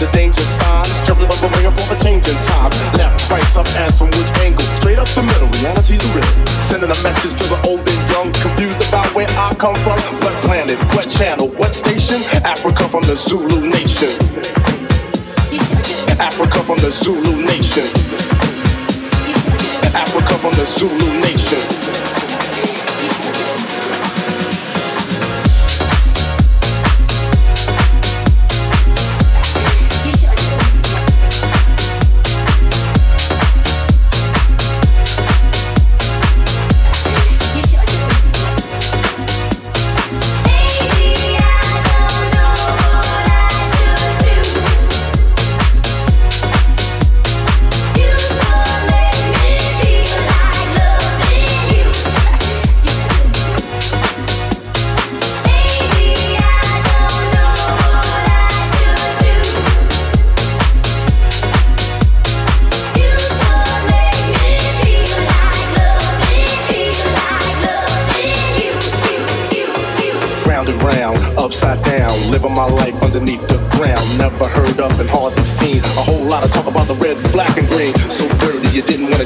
the danger sign. Jumping up a ringer for a change in time. Left, right, up, and from which angle? Straight up the middle, reality's a riddle. Sending a message to the old and young, confused about where I come from. What planet, what channel, what station? Africa from the Zulu nation. Africa from the Zulu nation. Africa from the Zulu nation.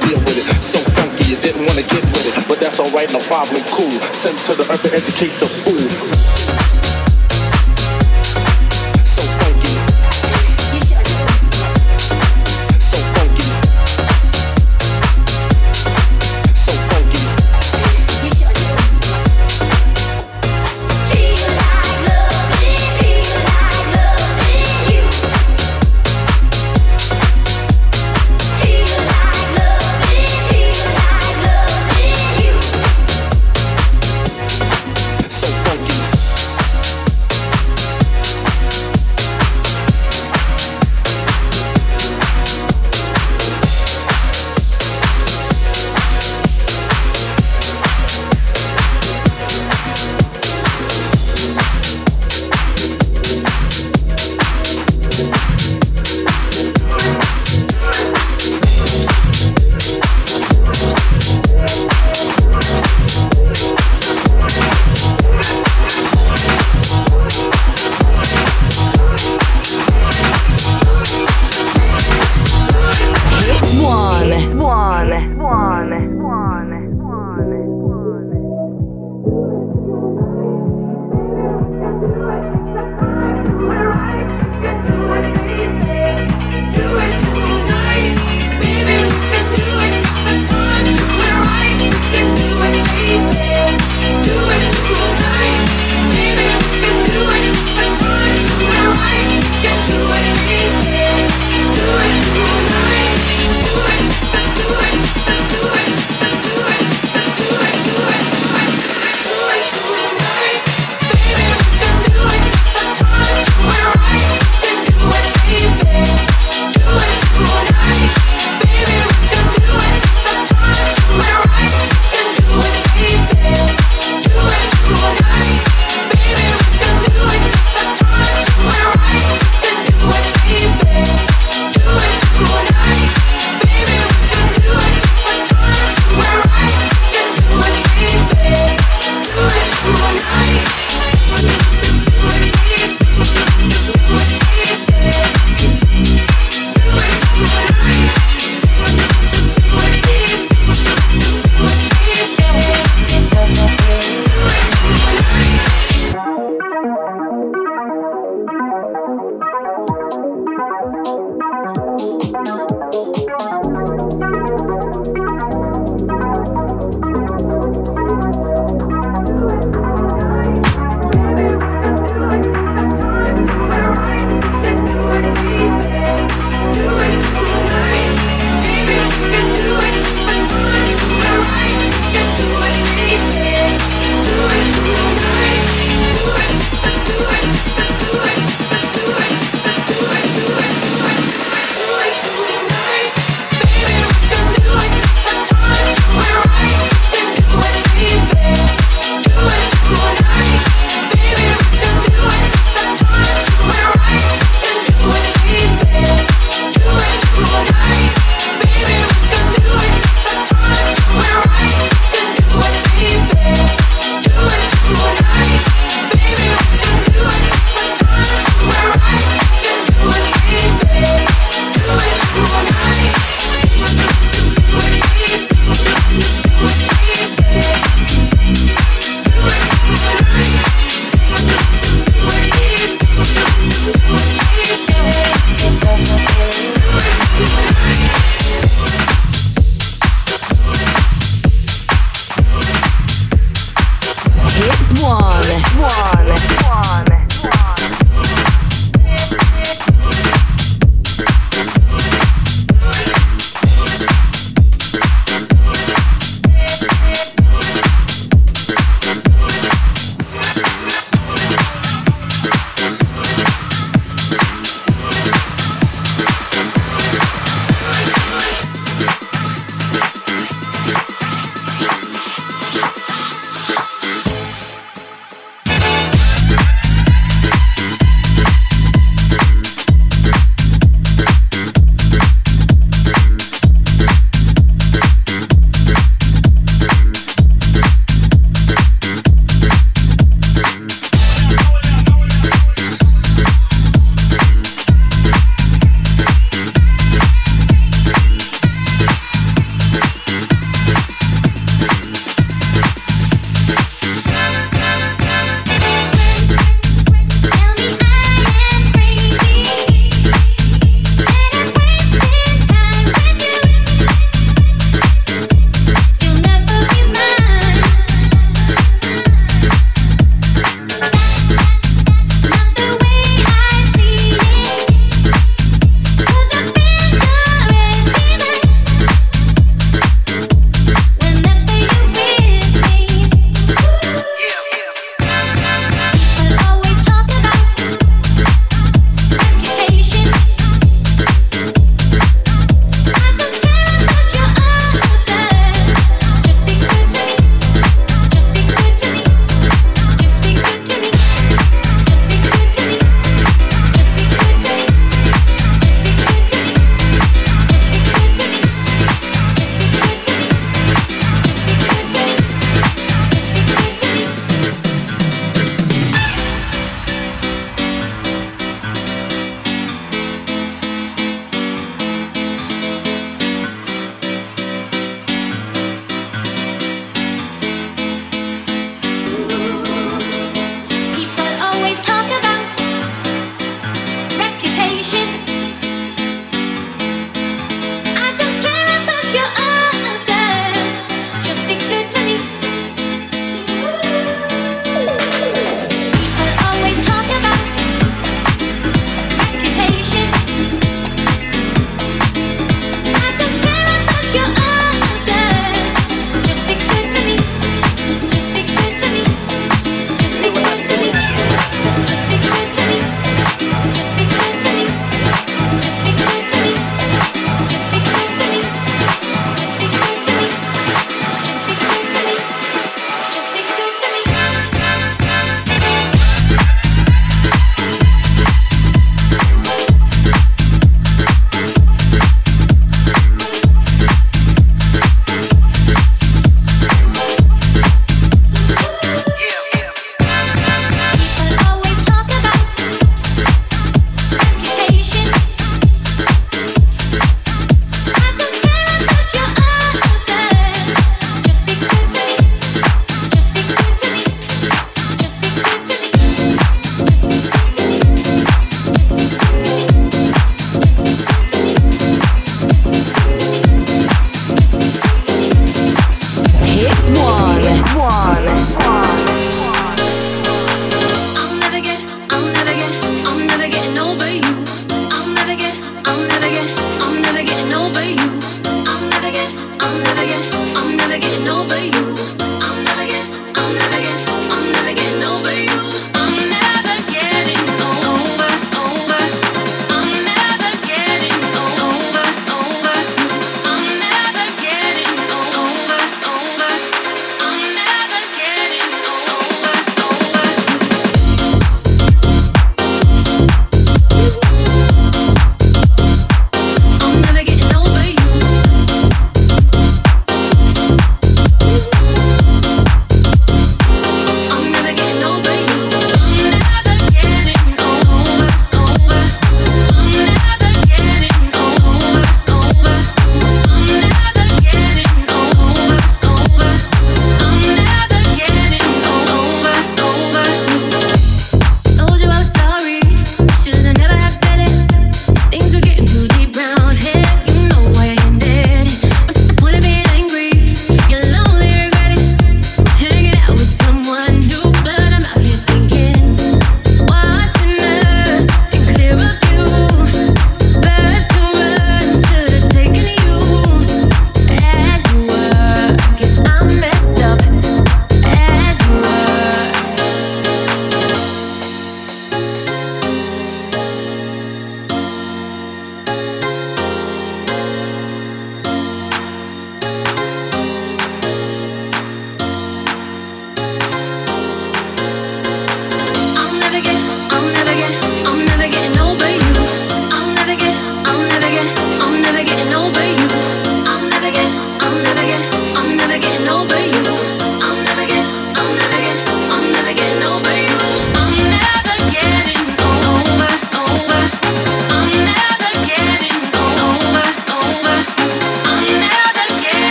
deal with it. So funky, you didn't want to get with it. But that's alright, no problem, cool. Sent to the earth to educate the fool.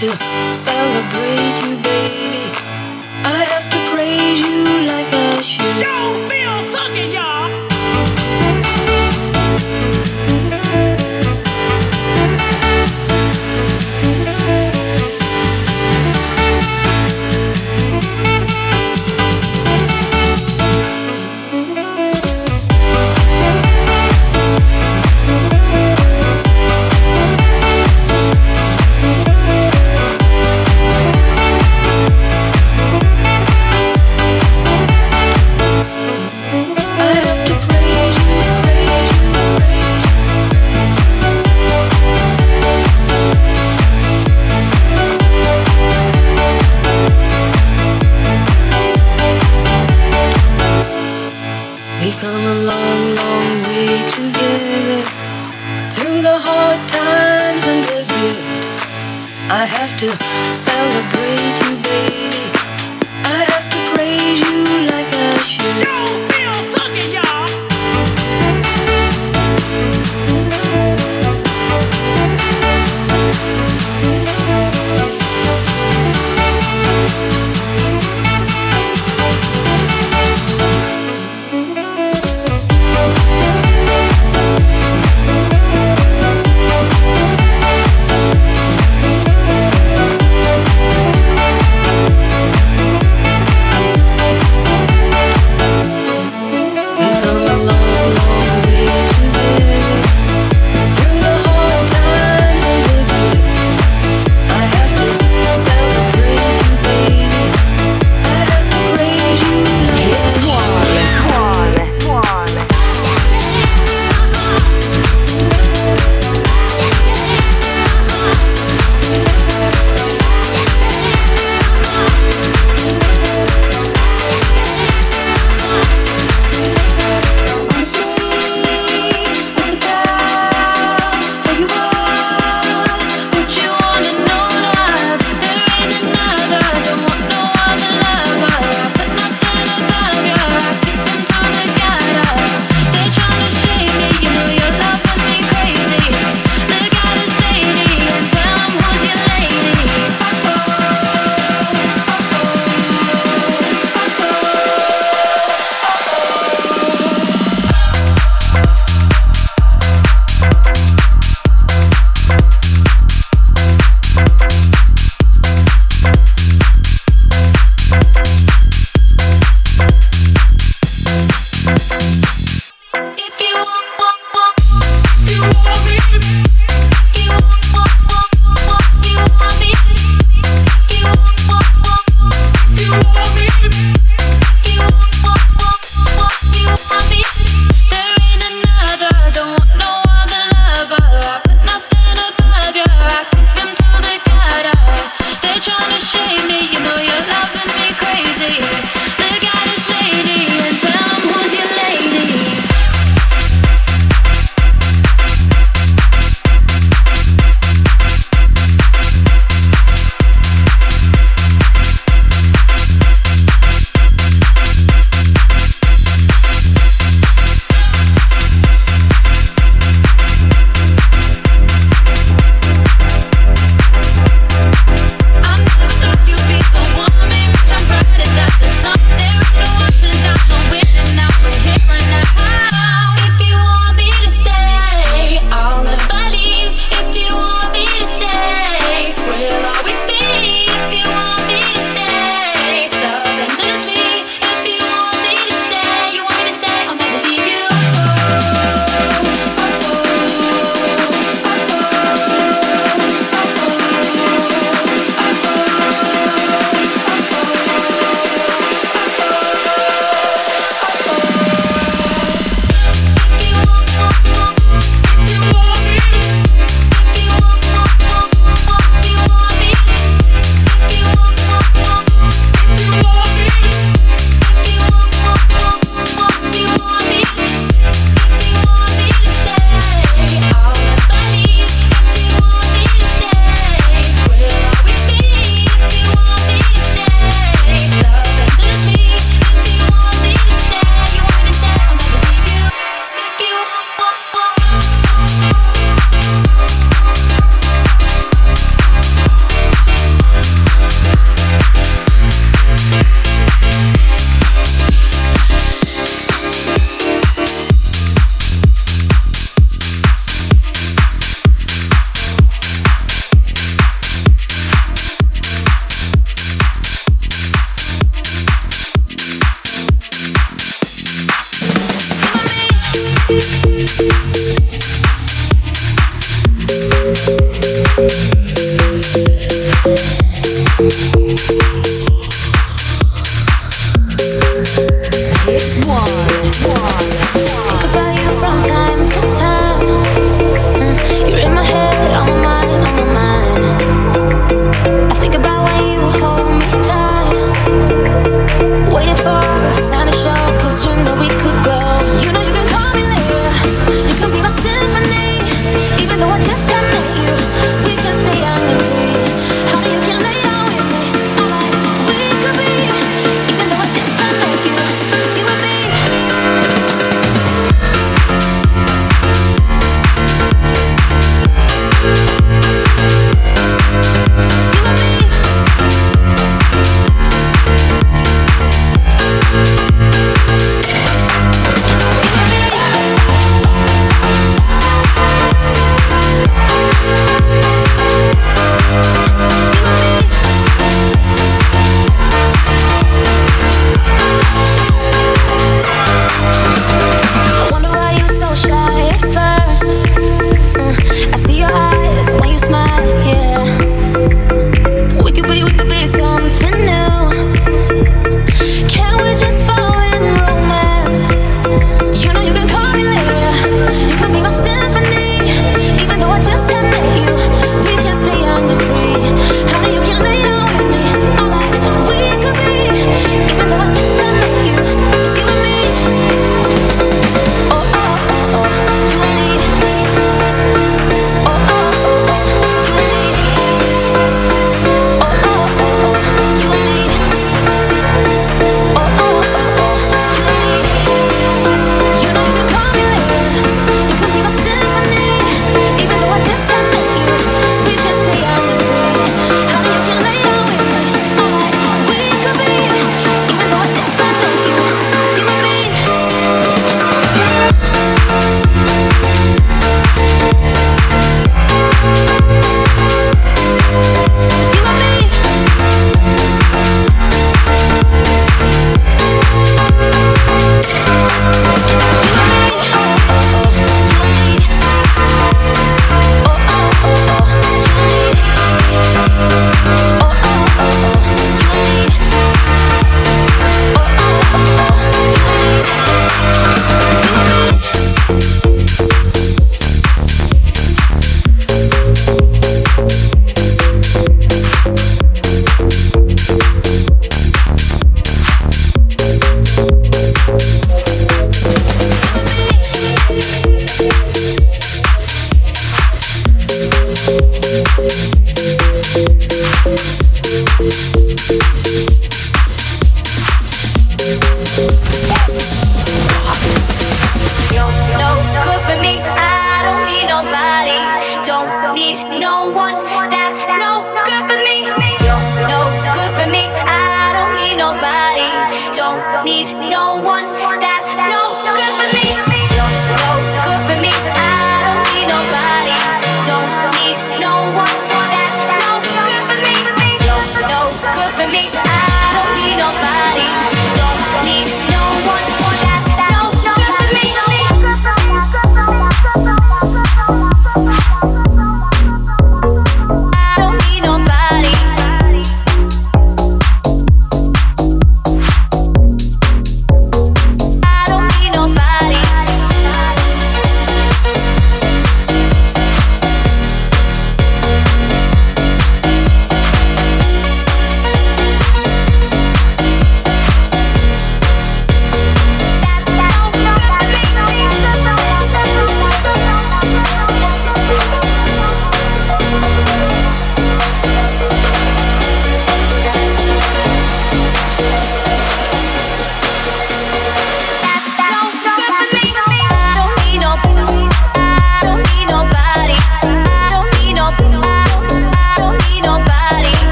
To celebrate you,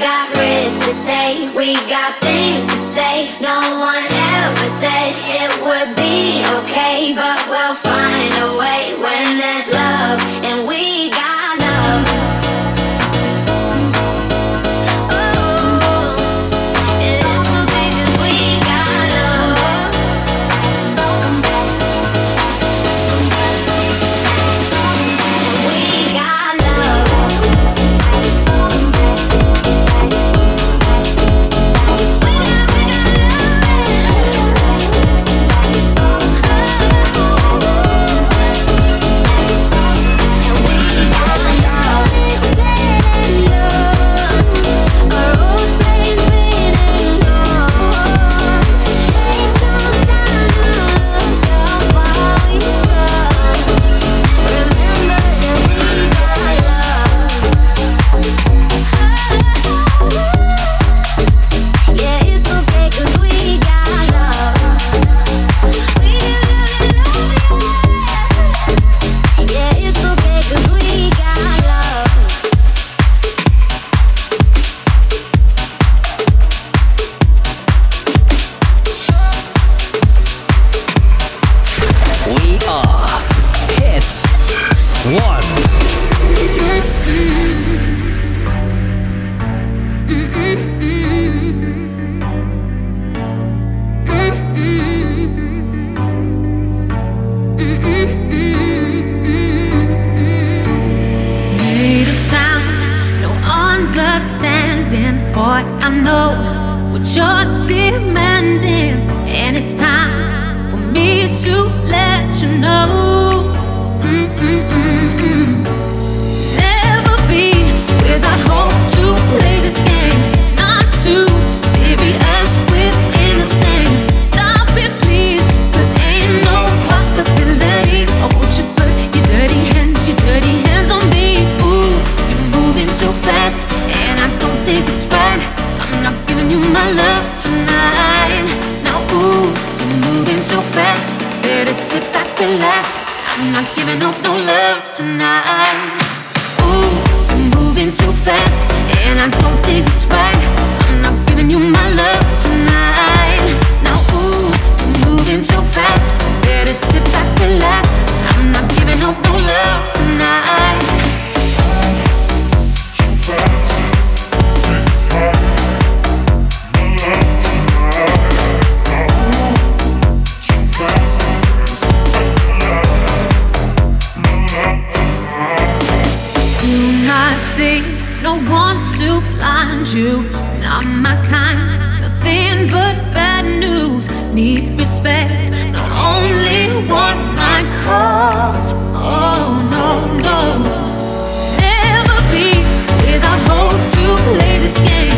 got risks to take, we got things to say. No one ever said it would be okay, but we'll find a way when there's love and we got. see. No one to blind you, not my kind. Nothing but bad news. Need respect, Not only one I cause. Oh no no. Never be without hope to play this game.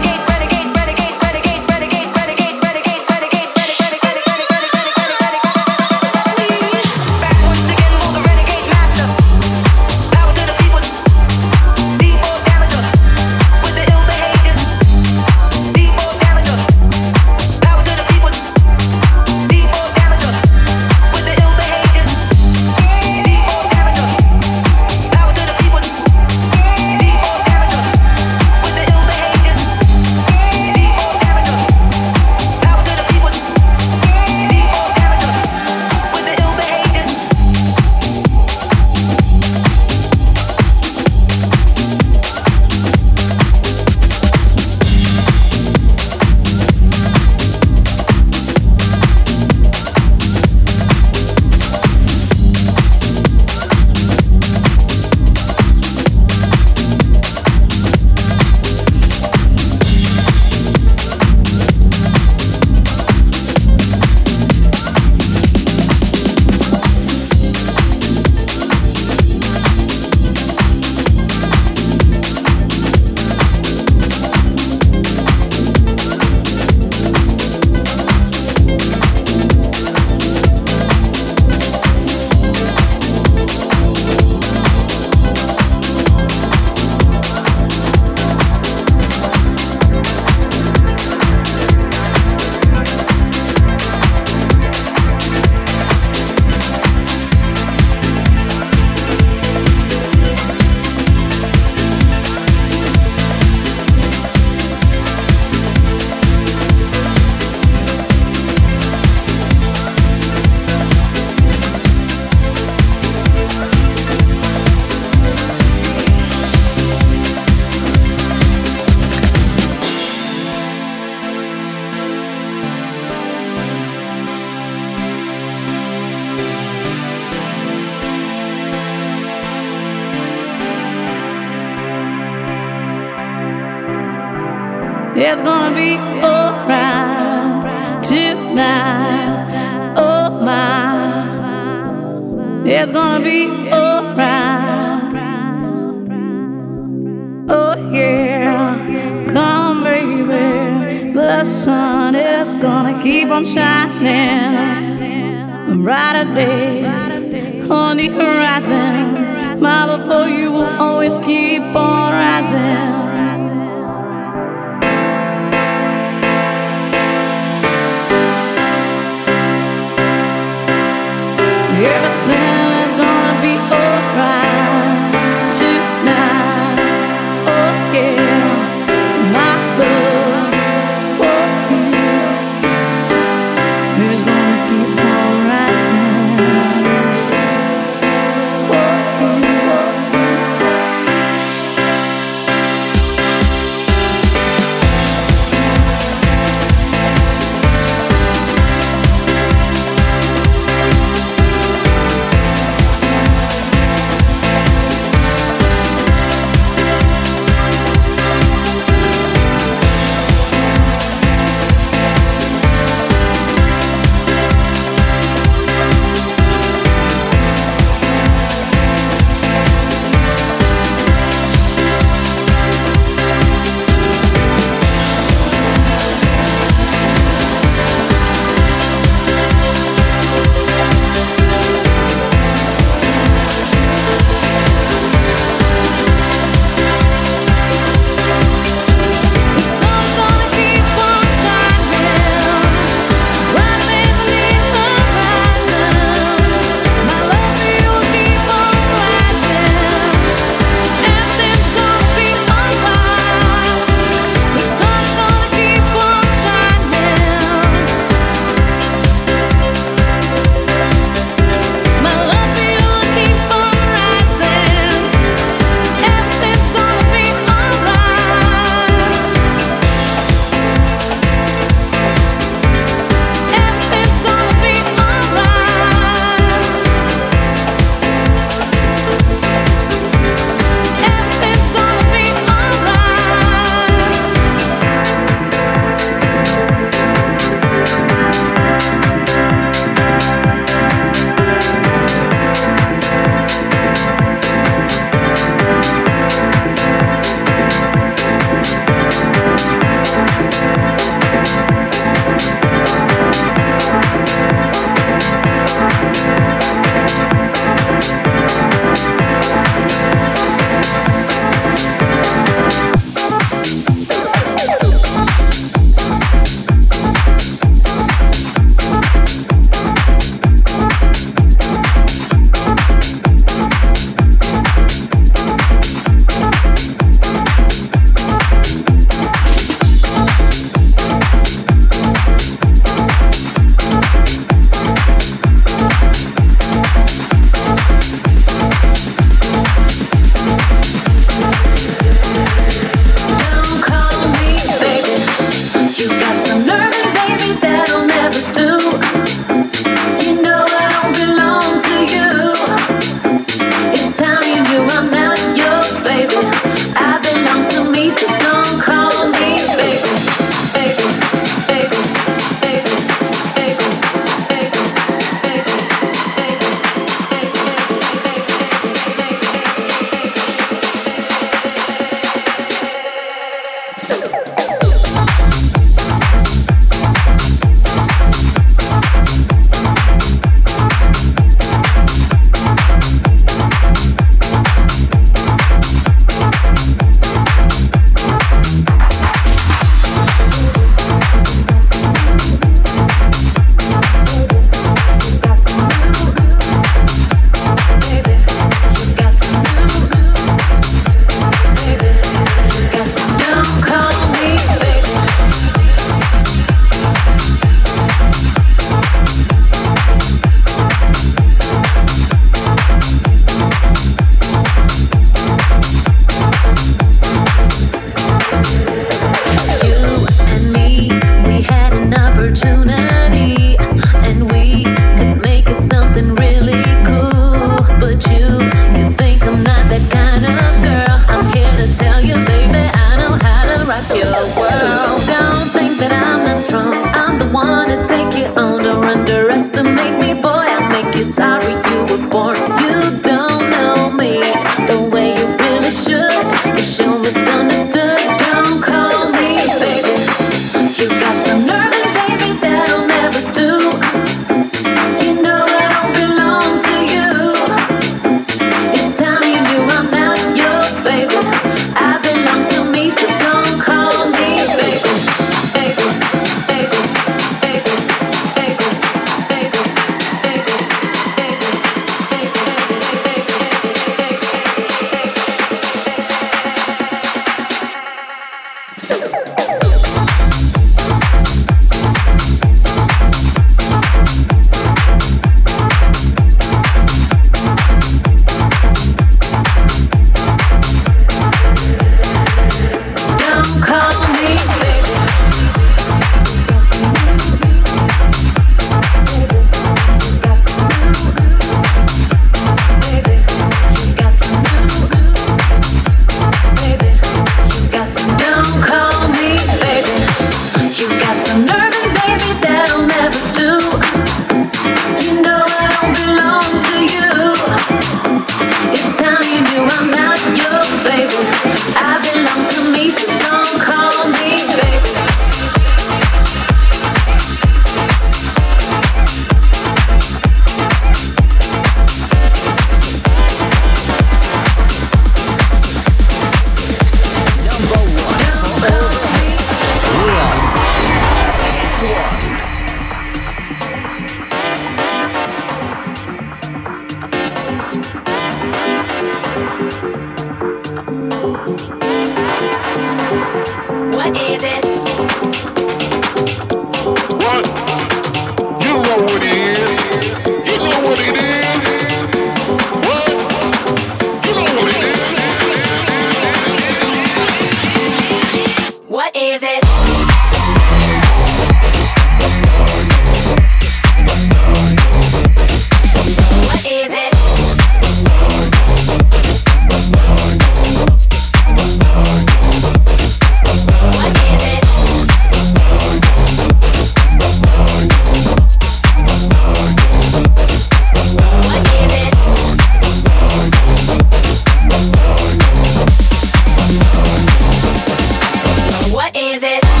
is it?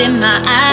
In my eyes.